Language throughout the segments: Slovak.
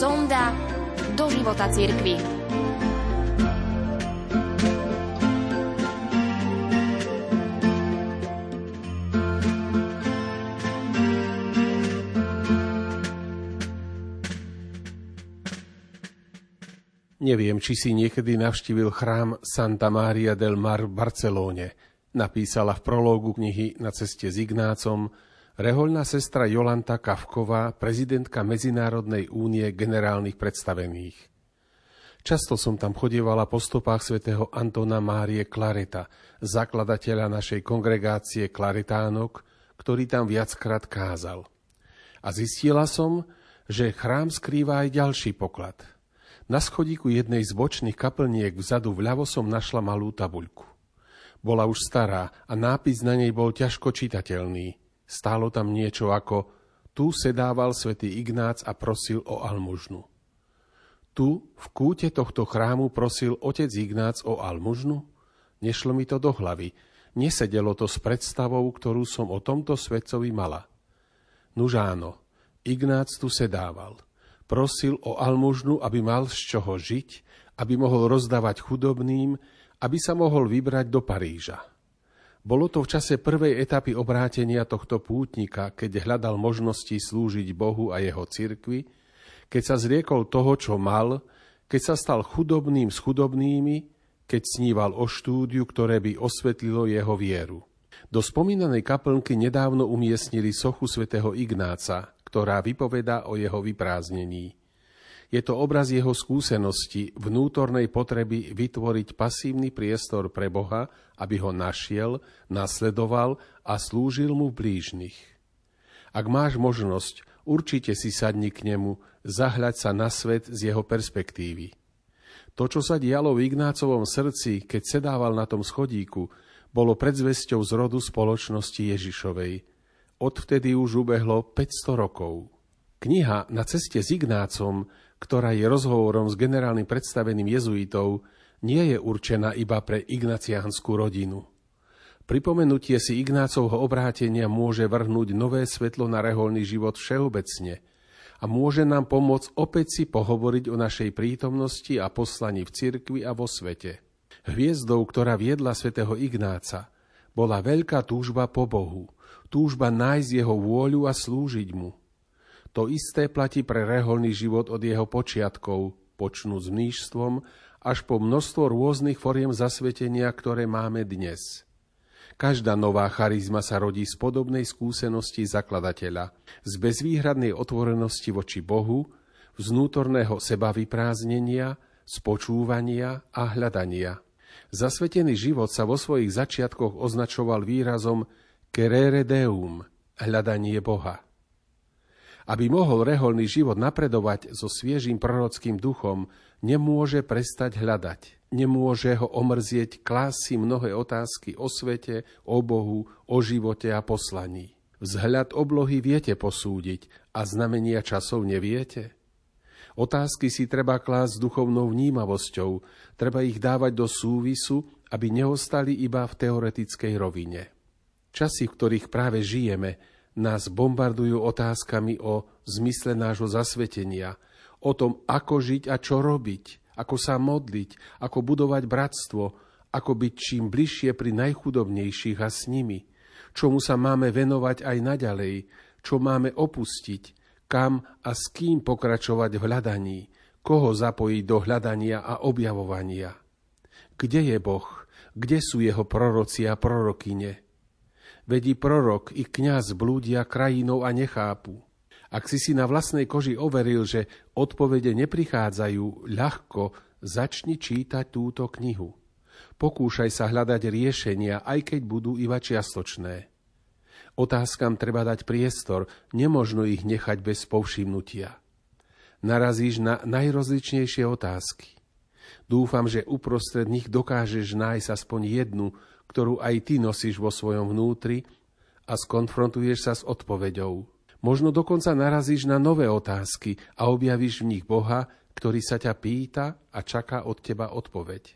sonda do života cirkvi. Neviem, či si niekedy navštívil chrám Santa Maria del Mar v Barcelóne. Napísala v prológu knihy Na ceste s Ignácom rehoľná sestra Jolanta Kavková, prezidentka Medzinárodnej únie generálnych predstavených. Často som tam chodievala po stopách svätého Antona Márie Klareta, zakladateľa našej kongregácie Klaretánok, ktorý tam viackrát kázal. A zistila som, že chrám skrýva aj ďalší poklad – na schodíku jednej z bočných kaplniek vzadu vľavo som našla malú tabuľku. Bola už stará a nápis na nej bol ťažko čitateľný. Stálo tam niečo ako Tu sedával svätý Ignác a prosil o almužnu. Tu, v kúte tohto chrámu, prosil otec Ignác o almužnu? Nešlo mi to do hlavy. Nesedelo to s predstavou, ktorú som o tomto svetcovi mala. Nuž áno, Ignác tu sedával – Prosil o almužnu, aby mal z čoho žiť, aby mohol rozdávať chudobným, aby sa mohol vybrať do Paríža. Bolo to v čase prvej etapy obrátenia tohto pútnika, keď hľadal možnosti slúžiť Bohu a jeho cirkvi, keď sa zriekol toho, čo mal, keď sa stal chudobným s chudobnými, keď sníval o štúdiu, ktoré by osvetlilo jeho vieru. Do spomínanej kaplnky nedávno umiestnili sochu svätého Ignáca, ktorá vypovedá o jeho vyprázdnení. Je to obraz jeho skúsenosti, vnútornej potreby vytvoriť pasívny priestor pre Boha, aby ho našiel, nasledoval a slúžil mu blížnych. Ak máš možnosť, určite si sadni k nemu, zahľaď sa na svet z jeho perspektívy. To, čo sa dialo v Ignácovom srdci, keď sedával na tom schodíku, bolo predzvesťou z rodu spoločnosti Ježišovej – Odvtedy už ubehlo 500 rokov. Kniha Na ceste s Ignácom, ktorá je rozhovorom s generálnym predstaveným jezuitov, nie je určená iba pre ignaciánskú rodinu. Pripomenutie si Ignácovho obrátenia môže vrhnúť nové svetlo na reholný život všeobecne a môže nám pomôcť opäť si pohovoriť o našej prítomnosti a poslaní v cirkvi a vo svete. Hviezdou, ktorá viedla svätého Ignáca, bola veľká túžba po Bohu – túžba nájsť jeho vôľu a slúžiť mu. To isté platí pre reholný život od jeho počiatkov, počnú s mnížstvom, až po množstvo rôznych foriem zasvetenia, ktoré máme dnes. Každá nová charizma sa rodí z podobnej skúsenosti zakladateľa, z bezvýhradnej otvorenosti voči Bohu, vnútorného seba vyprázdnenia, z počúvania a hľadania. Zasvetený život sa vo svojich začiatkoch označoval výrazom Kerere Deum, hľadanie Boha. Aby mohol reholný život napredovať so sviežým prorockým duchom, nemôže prestať hľadať. Nemôže ho omrzieť klásy mnohé otázky o svete, o Bohu, o živote a poslaní. Vzhľad oblohy viete posúdiť a znamenia časov neviete? Otázky si treba klásť s duchovnou vnímavosťou, treba ich dávať do súvisu, aby neostali iba v teoretickej rovine. Časy, v ktorých práve žijeme, nás bombardujú otázkami o zmysle nášho zasvetenia, o tom, ako žiť a čo robiť, ako sa modliť, ako budovať bratstvo, ako byť čím bližšie pri najchudobnejších a s nimi, čomu sa máme venovať aj naďalej, čo máme opustiť, kam a s kým pokračovať v hľadaní, koho zapojiť do hľadania a objavovania. Kde je Boh? Kde sú jeho proroci a prorokyne? Vedí prorok i kňaz blúdia krajinou a nechápu. Ak si si na vlastnej koži overil, že odpovede neprichádzajú ľahko, začni čítať túto knihu. Pokúšaj sa hľadať riešenia, aj keď budú iba čiastočné. Otázkam treba dať priestor, nemožno ich nechať bez povšimnutia. Narazíš na najrozličnejšie otázky. Dúfam, že uprostred nich dokážeš nájsť aspoň jednu, ktorú aj ty nosíš vo svojom vnútri a skonfrontuješ sa s odpoveďou. Možno dokonca narazíš na nové otázky a objavíš v nich Boha, ktorý sa ťa pýta a čaká od teba odpoveď.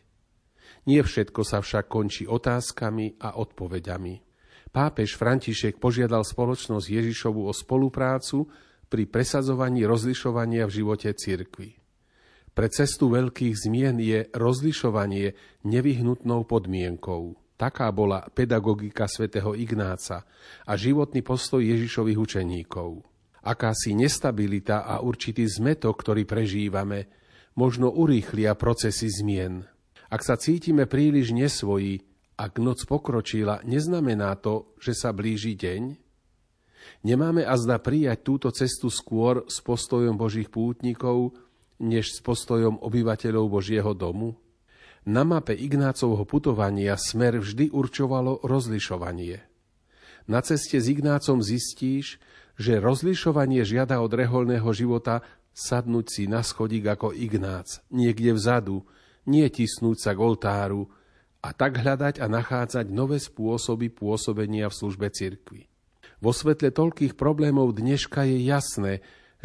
Nie všetko sa však končí otázkami a odpoveďami. Pápež František požiadal spoločnosť Ježišovu o spoluprácu pri presadzovaní rozlišovania v živote cirkvi. Pre cestu veľkých zmien je rozlišovanie nevyhnutnou podmienkou. Taká bola pedagogika svätého Ignáca a životný postoj Ježišových učeníkov. Akási nestabilita a určitý zmetok, ktorý prežívame, možno urýchlia procesy zmien. Ak sa cítime príliš nesvojí, ak noc pokročila, neznamená to, že sa blíži deň? Nemáme azda prijať túto cestu skôr s postojom Božích pútnikov, než s postojom obyvateľov Božieho domu? Na mape Ignácovho putovania smer vždy určovalo rozlišovanie. Na ceste s Ignácom zistíš, že rozlišovanie žiada od reholného života sadnúť si na schodík ako Ignác, niekde vzadu, nie tisnúť sa k oltáru a tak hľadať a nachádzať nové spôsoby pôsobenia v službe cirkvi. Vo svetle toľkých problémov dneška je jasné,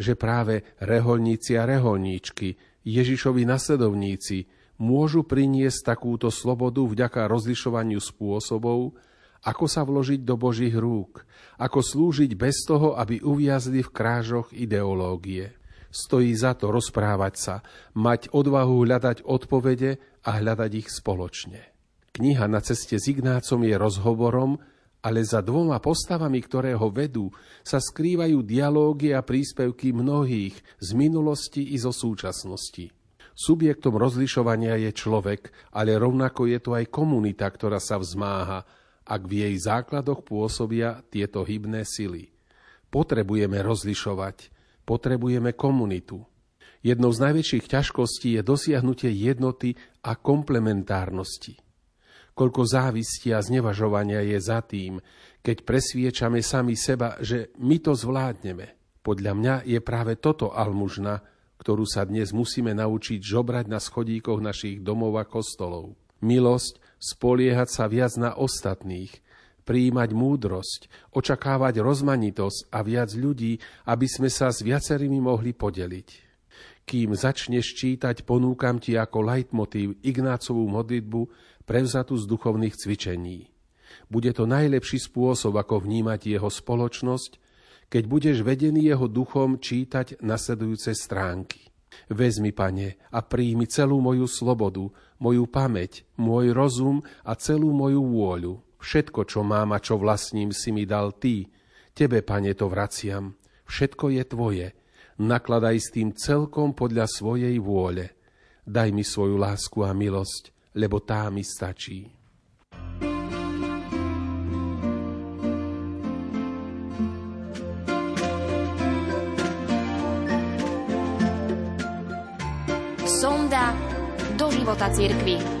že práve reholníci a reholníčky, Ježišovi nasledovníci, môžu priniesť takúto slobodu vďaka rozlišovaniu spôsobov, ako sa vložiť do Božích rúk, ako slúžiť bez toho, aby uviazli v krážoch ideológie. Stojí za to rozprávať sa, mať odvahu hľadať odpovede a hľadať ich spoločne. Kniha na ceste s Ignácom je rozhovorom, ale za dvoma postavami, ktoré ho vedú, sa skrývajú dialógy a príspevky mnohých z minulosti i zo súčasnosti. Subjektom rozlišovania je človek, ale rovnako je to aj komunita, ktorá sa vzmáha, ak v jej základoch pôsobia tieto hybné sily. Potrebujeme rozlišovať, potrebujeme komunitu. Jednou z najväčších ťažkostí je dosiahnutie jednoty a komplementárnosti. Koľko závisti a znevažovania je za tým, keď presviečame sami seba, že my to zvládneme. Podľa mňa je práve toto almužna, ktorú sa dnes musíme naučiť žobrať na schodíkoch našich domov a kostolov. Milosť, spoliehať sa viac na ostatných, prijímať múdrosť, očakávať rozmanitosť a viac ľudí, aby sme sa s viacerými mohli podeliť. Kým začneš čítať, ponúkam ti ako leitmotív Ignácovú modlitbu prevzatú z duchovných cvičení. Bude to najlepší spôsob, ako vnímať jeho spoločnosť keď budeš vedený jeho duchom čítať nasledujúce stránky. Vezmi, pane, a príjmi celú moju slobodu, moju pamäť, môj rozum a celú moju vôľu. Všetko, čo mám a čo vlastním, si mi dal ty. Tebe, pane, to vraciam. Všetko je tvoje. Nakladaj s tým celkom podľa svojej vôle. Daj mi svoju lásku a milosť, lebo tá mi stačí. Života církvy.